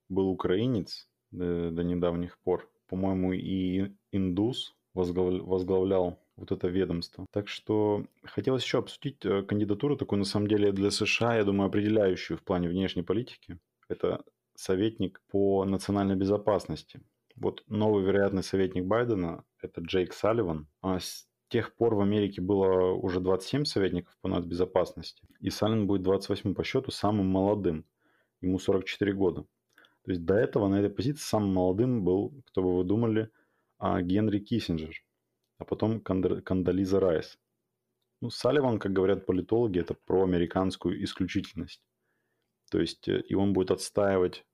был украинец до, до недавних пор. По-моему, и индус возглавлял вот это ведомство. Так что хотелось еще обсудить э, кандидатуру такую, на самом деле, для США, я думаю, определяющую в плане внешней политики это советник по национальной безопасности. Вот новый вероятный советник Байдена – это Джейк Салливан. А с тех пор в Америке было уже 27 советников по нацбезопасности. И Салливан будет 28 по счету самым молодым. Ему 44 года. То есть до этого на этой позиции самым молодым был, кто бы вы думали, а, Генри Киссинджер. А потом Кандализа Райс. Ну, Салливан, как говорят политологи, это про американскую исключительность. То есть э, и он будет отстаивать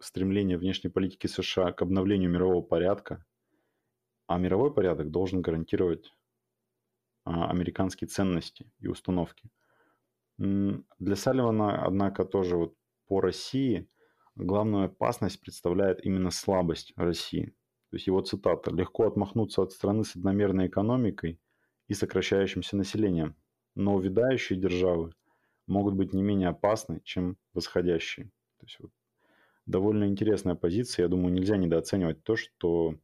стремление внешней политики США к обновлению мирового порядка, а мировой порядок должен гарантировать а, американские ценности и установки. Для Салливана, однако, тоже вот по России главную опасность представляет именно слабость России. То есть его цитата. «Легко отмахнуться от страны с одномерной экономикой и сокращающимся населением, но увядающие державы могут быть не менее опасны, чем восходящие». То есть вот довольно интересная позиция. Я думаю, нельзя недооценивать то, что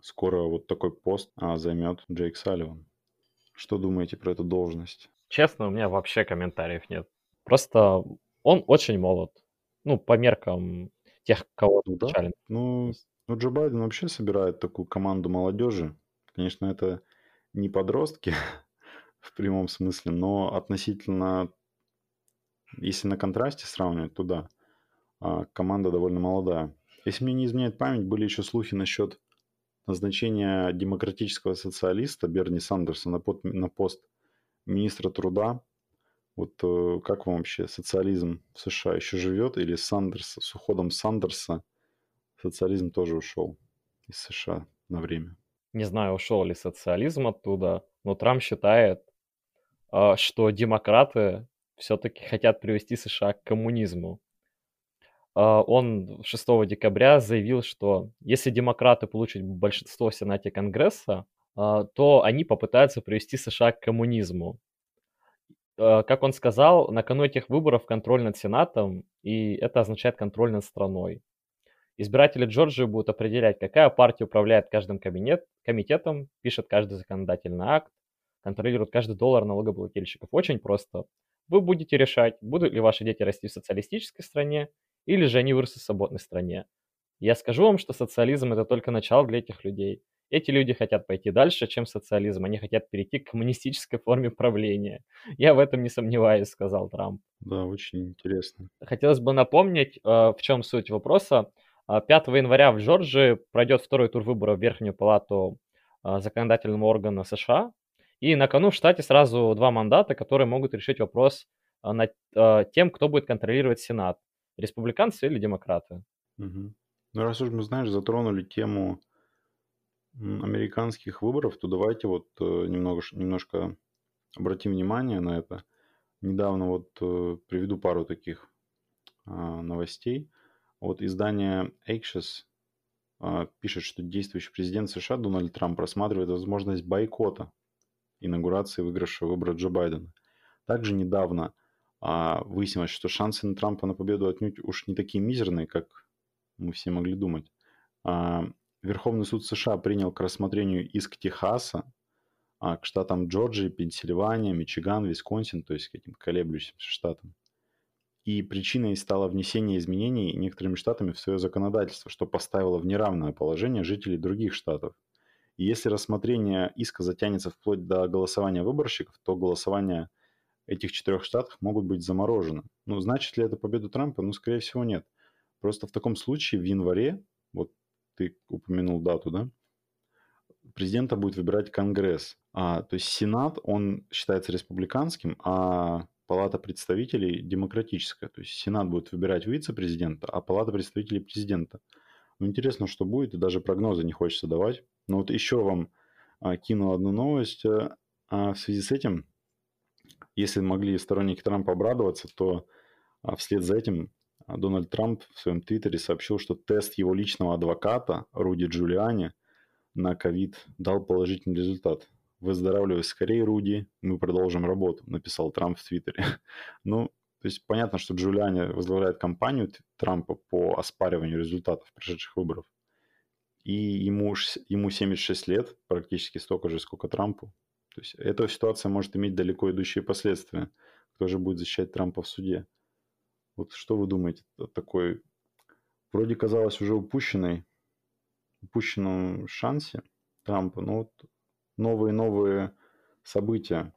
скоро вот такой пост а, займет Джейк Салливан. Что думаете про эту должность? Честно, у меня вообще комментариев нет. Просто он очень молод. Ну, по меркам тех, кого ну, да. Ну, ну, Джо Байден вообще собирает такую команду молодежи. Конечно, это не подростки в прямом смысле, но относительно, если на контрасте сравнивать, то да, а, команда довольно молодая. Если мне не изменяет память, были еще слухи насчет назначения демократического социалиста Берни Сандерса на, под, на пост министра труда. Вот э, как вам вообще социализм в США еще живет или Сандерс, с уходом Сандерса социализм тоже ушел из США на время? Не знаю, ушел ли социализм оттуда, но Трамп считает, а, что демократы все-таки хотят привести США к коммунизму. А, он 6 декабря заявил, что если демократы получат большинство в Сенате Конгресса, а, то они попытаются привести США к коммунизму. Как он сказал, на кону этих выборов контроль над Сенатом, и это означает контроль над страной. Избиратели Джорджии будут определять, какая партия управляет каждым кабинет, комитетом, пишет каждый законодательный акт, контролирует каждый доллар налогоплательщиков. Очень просто. Вы будете решать, будут ли ваши дети расти в социалистической стране или же они вырастут в свободной стране. Я скажу вам, что социализм – это только начало для этих людей. Эти люди хотят пойти дальше, чем социализм. Они хотят перейти к коммунистической форме правления. Я в этом не сомневаюсь, сказал Трамп. Да, очень интересно. Хотелось бы напомнить, э, в чем суть вопроса. 5 э, января в Джорджии пройдет второй тур выборов в Верхнюю палату э, законодательного органа США. И на кону в штате сразу два мандата, которые могут решить вопрос над тем, кто будет контролировать Сенат республиканцы или демократы. Угу. Ну, раз уж мы, знаешь, затронули тему американских выборов, то давайте вот э, немного, немножко обратим внимание на это. Недавно вот э, приведу пару таких а, новостей. Вот издание Axios а, пишет, что действующий президент США Дональд Трамп рассматривает возможность бойкота инаугурации выигрыша выбора Джо Байдена. Также недавно а выяснилось, что шансы на Трампа на победу отнюдь уж не такие мизерные, как мы все могли думать. А, Верховный суд США принял к рассмотрению иск Техаса к штатам Джорджия, Пенсильвания, Мичиган, Висконсин, то есть к этим колеблющимся штатам. И причиной стало внесение изменений некоторыми штатами в свое законодательство, что поставило в неравное положение жителей других штатов. И если рассмотрение иска затянется вплоть до голосования выборщиков, то голосование – этих четырех штатах могут быть заморожены. Ну, значит ли это победу Трампа? Ну, скорее всего, нет. Просто в таком случае в январе, вот ты упомянул дату, да, президента будет выбирать Конгресс. А, то есть Сенат, он считается республиканским, а Палата представителей демократическая. То есть Сенат будет выбирать вице-президента, а Палата представителей президента. Ну, интересно, что будет, и даже прогнозы не хочется давать. Но вот еще вам а, кину одну новость. А, в связи с этим если могли сторонники Трампа обрадоваться, то а, вслед за этим а, Дональд Трамп в своем твиттере сообщил, что тест его личного адвоката Руди Джулиани на ковид дал положительный результат. Выздоравливай скорее, Руди, мы продолжим работу, написал Трамп в твиттере. ну, то есть понятно, что Джулиани возглавляет кампанию Трампа по оспариванию результатов прошедших выборов. И ему, ему 76 лет, практически столько же, сколько Трампу. То есть эта ситуация может иметь далеко идущие последствия. Кто же будет защищать Трампа в суде? Вот что вы думаете о такой, вроде казалось уже упущенной, упущенном шансе Трампа, но вот новые-новые события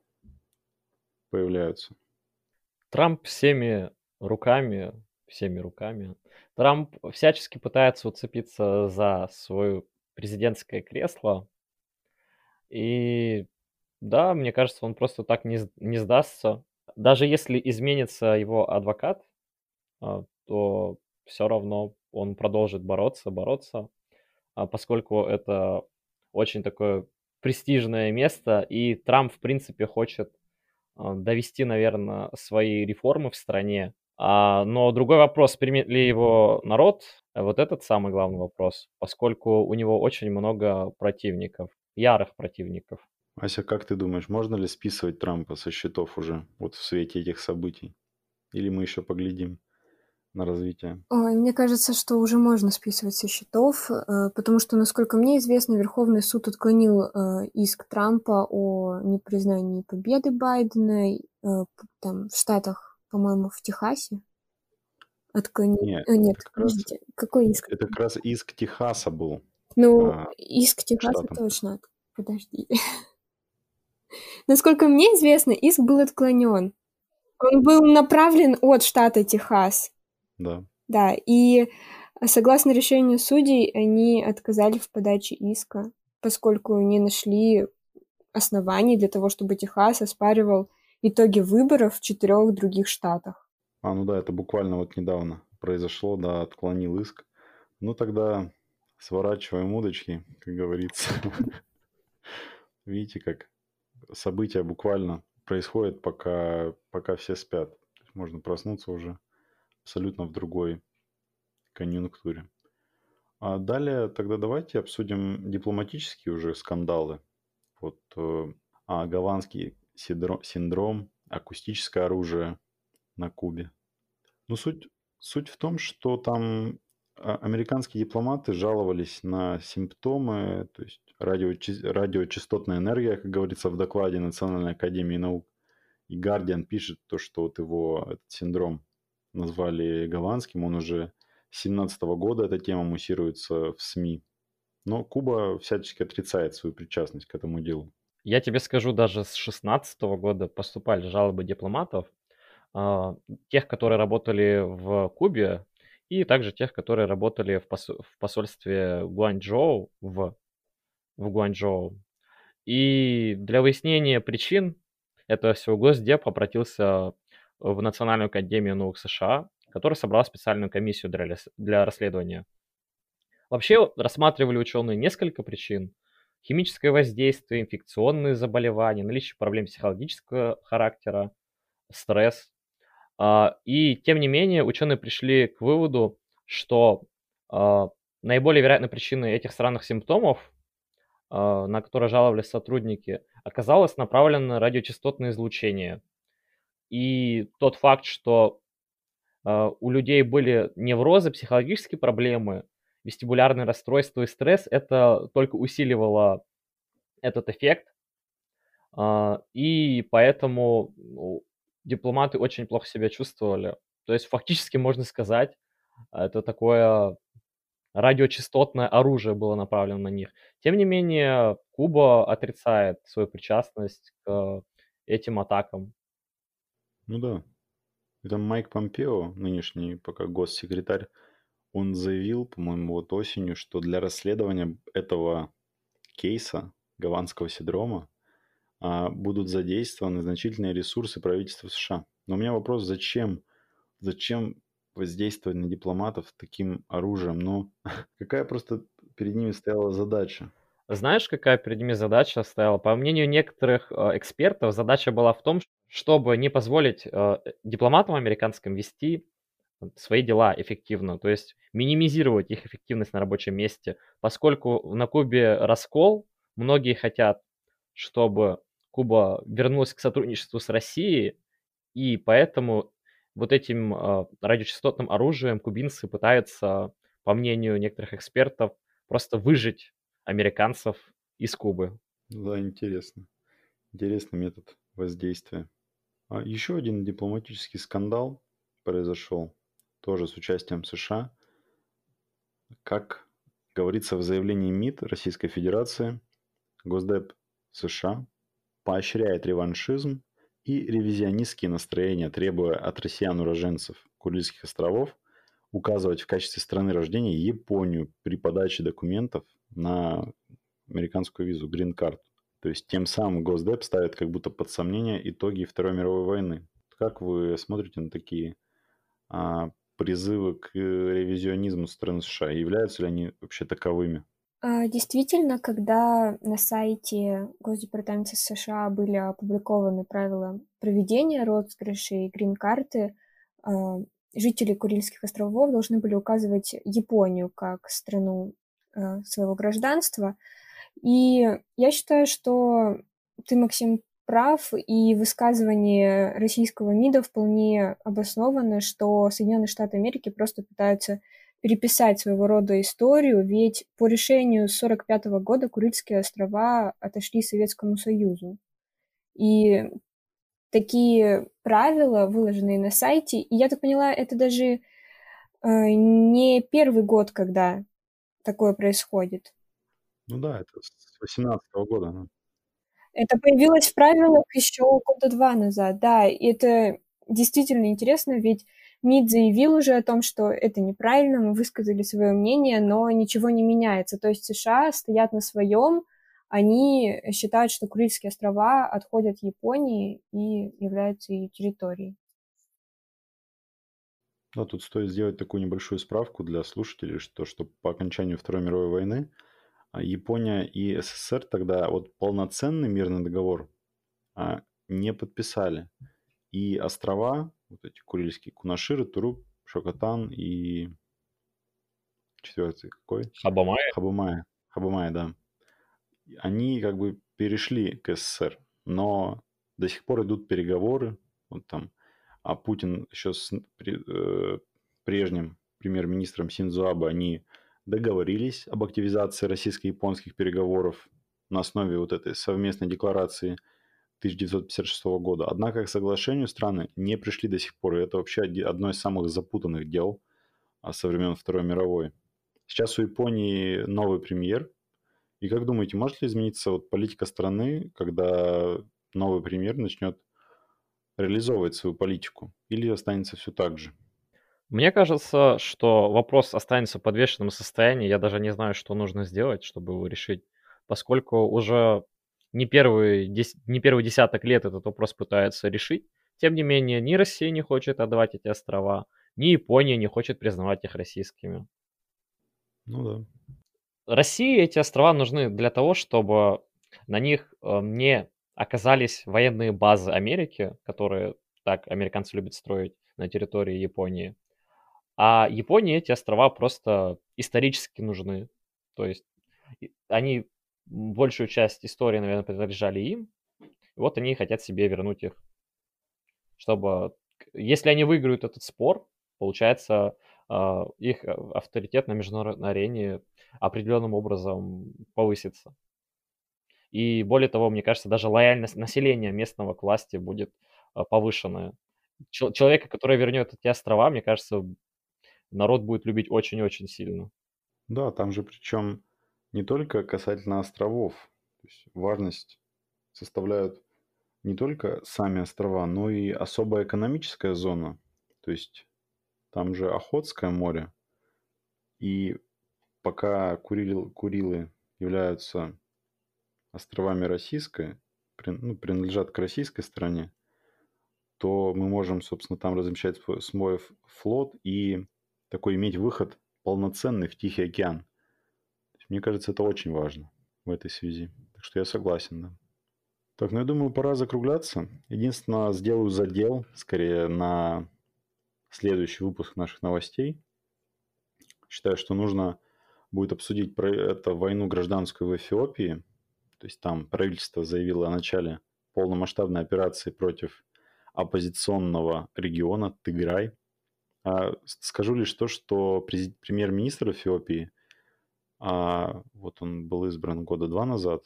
появляются. Трамп всеми руками, всеми руками, Трамп всячески пытается уцепиться за свое президентское кресло, и да, мне кажется, он просто так не, не сдастся. Даже если изменится его адвокат, а, то все равно он продолжит бороться, бороться, а, поскольку это очень такое престижное место, и Трамп, в принципе, хочет а, довести, наверное, свои реформы в стране А, но другой вопрос, примет ли его народ, вот этот самый главный вопрос, поскольку у него очень много противников, ярых противников. Ася, как ты думаешь, можно ли списывать Трампа со счетов уже вот в свете этих событий? Или мы еще поглядим на развитие? Ой, мне кажется, что уже можно списывать со счетов, э, потому что, насколько мне известно, Верховный суд отклонил э, иск Трампа о непризнании победы Байдена э, там, в Штатах, по-моему, в Техасе. Отклонил. Нет, Нет, это как раз, подождите, какой иск? это как раз иск Техаса был Ну, а, иск Техаса штатам. точно. Подожди. Насколько мне известно, иск был отклонен. Он был направлен от штата Техас. Да. Да, и согласно решению судей, они отказали в подаче иска, поскольку не нашли оснований для того, чтобы Техас оспаривал итоги выборов в четырех других штатах. А, ну да, это буквально вот недавно произошло, да, отклонил иск. Ну тогда сворачиваем удочки, как говорится. Видите, как события буквально происходят, пока, пока все спят. Можно проснуться уже абсолютно в другой конъюнктуре. А далее тогда давайте обсудим дипломатические уже скандалы. Вот э, а, гаванский синдром, акустическое оружие на Кубе. Ну, суть, суть в том, что там а, американские дипломаты жаловались на симптомы, то есть радио, радиочастотная энергия, как говорится в докладе Национальной академии наук. И Guardian пишет то, что вот его этот синдром назвали голландским, он уже с 17 года эта тема муссируется в СМИ. Но Куба всячески отрицает свою причастность к этому делу. Я тебе скажу, даже с 16 года поступали жалобы дипломатов, а, тех, которые работали в Кубе, и также тех, которые работали в, в посольстве Гуанчжоу в, в Гуанчжоу. И для выяснения причин этого всего Госдеп обратился в Национальную академию наук США, которая собрала специальную комиссию для, для расследования. Вообще рассматривали ученые несколько причин. Химическое воздействие, инфекционные заболевания, наличие проблем психологического характера, стресс. А, и тем не менее ученые пришли к выводу, что а, наиболее вероятной причиной этих странных симптомов, а, на которые жаловались сотрудники, оказалось направлено радиочастотное излучение. И тот факт, что у людей были неврозы, психологические проблемы, вестибулярные расстройства и стресс, это только усиливало этот эффект. И поэтому ну, дипломаты очень плохо себя чувствовали. То есть фактически можно сказать, это такое радиочастотное оружие было направлено на них. Тем не менее, Куба отрицает свою причастность к этим атакам. Ну да. Это Майк Помпео, нынешний пока госсекретарь, он заявил, по-моему, вот осенью, что для расследования этого кейса гаванского синдрома а, будут задействованы значительные ресурсы правительства США. Но у меня вопрос, зачем, зачем воздействовать на дипломатов таким оружием? Ну, какая просто перед ними стояла задача? Знаешь, какая перед ними задача стояла? По мнению некоторых э, экспертов, задача была в том, чтобы не позволить э, дипломатам американским вести свои дела эффективно, то есть минимизировать их эффективность на рабочем месте, поскольку на Кубе раскол, многие хотят, чтобы Куба вернулась к сотрудничеству с Россией, и поэтому вот этим э, радиочастотным оружием кубинцы пытаются, по мнению некоторых экспертов, просто выжить американцев из Кубы. Да, интересно. Интересный метод воздействия. А еще один дипломатический скандал произошел, тоже с участием США. Как говорится в заявлении МИД Российской Федерации, Госдеп США поощряет реваншизм и ревизионистские настроения, требуя от россиян-уроженцев Курильских островов указывать в качестве страны рождения Японию при подаче документов на американскую визу, грин-карт. То есть тем самым Госдеп ставит как будто под сомнение итоги Второй мировой войны. Как вы смотрите на такие а, призывы к ревизионизму страны США? Являются ли они вообще таковыми? А, действительно, когда на сайте Госдепартамента США были опубликованы правила проведения розыгрышей грин-карты, а, жители Курильских островов должны были указывать Японию как страну а, своего гражданства. И я считаю, что ты, Максим, прав, и высказывание российского МИДа вполне обосновано, что Соединенные Штаты Америки просто пытаются переписать своего рода историю, ведь по решению 1945 года Курильские острова отошли Советскому Союзу. И такие правила, выложенные на сайте, и я так поняла, это даже э, не первый год, когда такое происходит. Ну да, это с 18 года. Да. Это появилось в правилах еще года два назад, да, и это действительно интересно, ведь МИД заявил уже о том, что это неправильно, мы высказали свое мнение, но ничего не меняется. То есть США стоят на своем, они считают, что Курильские острова отходят Японии и являются ее территорией. Да, тут стоит сделать такую небольшую справку для слушателей, что, что по окончанию Второй мировой войны Япония и СССР тогда вот полноценный мирный договор а, не подписали. И острова, вот эти Курильские, Кунаширы, Туруп, Шокотан и четвертый какой? Хабамая. Хабамая. Хабамая, да. Они как бы перешли к СССР, но до сих пор идут переговоры, вот там, а Путин еще с э, прежним премьер-министром Синдзо Абе, они договорились об активизации российско-японских переговоров на основе вот этой совместной декларации 1956 года. Однако к соглашению страны не пришли до сих пор, и это вообще одно из самых запутанных дел а, со времен Второй мировой. Сейчас у Японии новый премьер, и как думаете, может ли измениться вот политика страны, когда новый премьер начнет реализовывать свою политику, или останется все так же? Мне кажется, что вопрос останется в подвешенном состоянии. Я даже не знаю, что нужно сделать, чтобы его решить, поскольку уже не первый, не первый десяток лет этот вопрос пытаются решить. Тем не менее, ни Россия не хочет отдавать эти острова, ни Япония не хочет признавать их российскими. Ну да. России эти острова нужны для того, чтобы на них э, не оказались военные базы Америки, которые так американцы любят строить на территории Японии. А Японии эти острова просто исторически нужны. То есть они большую часть истории, наверное, принадлежали им. И вот они хотят себе вернуть их. Чтобы, если они выиграют этот спор, получается, а, их авторитет на международной арене определенным образом повысится. И более того, мне кажется, даже лояльность населения местного к власти будет а, повышенная. Человека, который вернет эти острова, мне кажется, народ будет любить очень-очень сильно. Да, там же причем не только касательно островов. То есть важность составляют не только сами острова, но и особая экономическая зона. То есть там же Охотское море. И пока Курил, Курилы являются островами российской, ну, принадлежат к российской стране, то мы можем, собственно, там размещать свой флот и такой иметь выход полноценный в Тихий океан. Мне кажется, это очень важно в этой связи. Так что я согласен, да. Так, ну я думаю, пора закругляться. Единственное, сделаю задел, скорее, на следующий выпуск наших новостей. Считаю, что нужно будет обсудить про это войну гражданскую в Эфиопии. То есть там правительство заявило о начале полномасштабной операции против оппозиционного региона Тыграй – скажу лишь то, что премьер-министр Эфиопии, а, вот он был избран года два назад,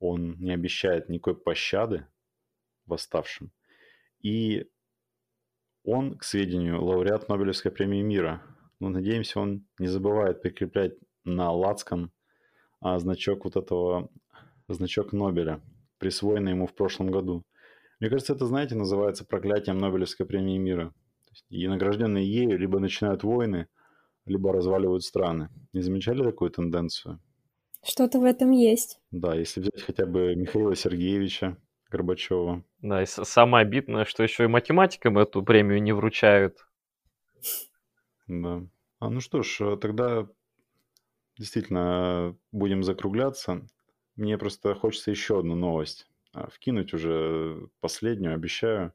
он не обещает никакой пощады восставшим. И он, к сведению, лауреат Нобелевской премии мира. Но надеемся, он не забывает прикреплять на лацкан а, значок вот этого, значок Нобеля, присвоенный ему в прошлом году. Мне кажется, это, знаете, называется проклятием Нобелевской премии мира – и награжденные ею либо начинают войны, либо разваливают страны. Не замечали такую тенденцию? Что-то в этом есть. Да, если взять хотя бы Михаила Сергеевича Горбачева. Да, и самое обидное, что еще и математикам эту премию не вручают. Да. А ну что ж, э, тогда действительно будем закругляться. Мне просто хочется еще одну новость а, вкинуть уже последнюю, обещаю,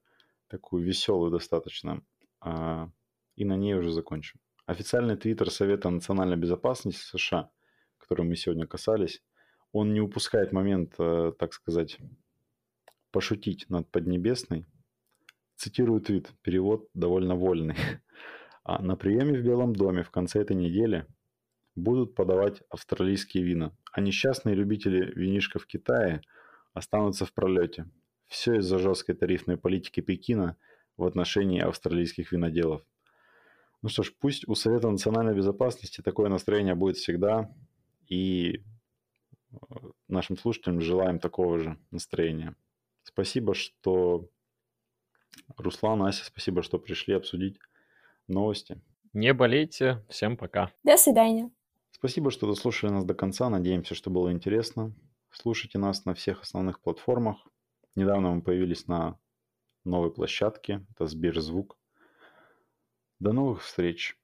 такую веселую достаточно. А, и на ней уже закончим. Официальный твиттер Совета национальной безопасности США, который мы сегодня касались, он не упускает момент, э, так сказать, пошутить над Поднебесной. Цитирую твит, перевод довольно вольный. А на приеме в Белом доме в конце этой недели будут подавать австралийские вина, а несчастные любители винишка в Китае останутся в пролете. Все из-за жесткой тарифной политики Пекина в отношении австралийских виноделов. Ну что ж, пусть у Совета национальной безопасности такое настроение будет всегда, и э, нашим слушателям желаем такого же настроения. Спасибо, что... Руслан, Ася, спасибо, что пришли обсудить новости. Не болейте. Всем пока. До свидания. Спасибо, что дослушали нас до конца. Надеемся, что было интересно. Слушайте нас на всех основных платформах. Недавно мы появились на новой площадке. Это Сберзвук. До новых встреч!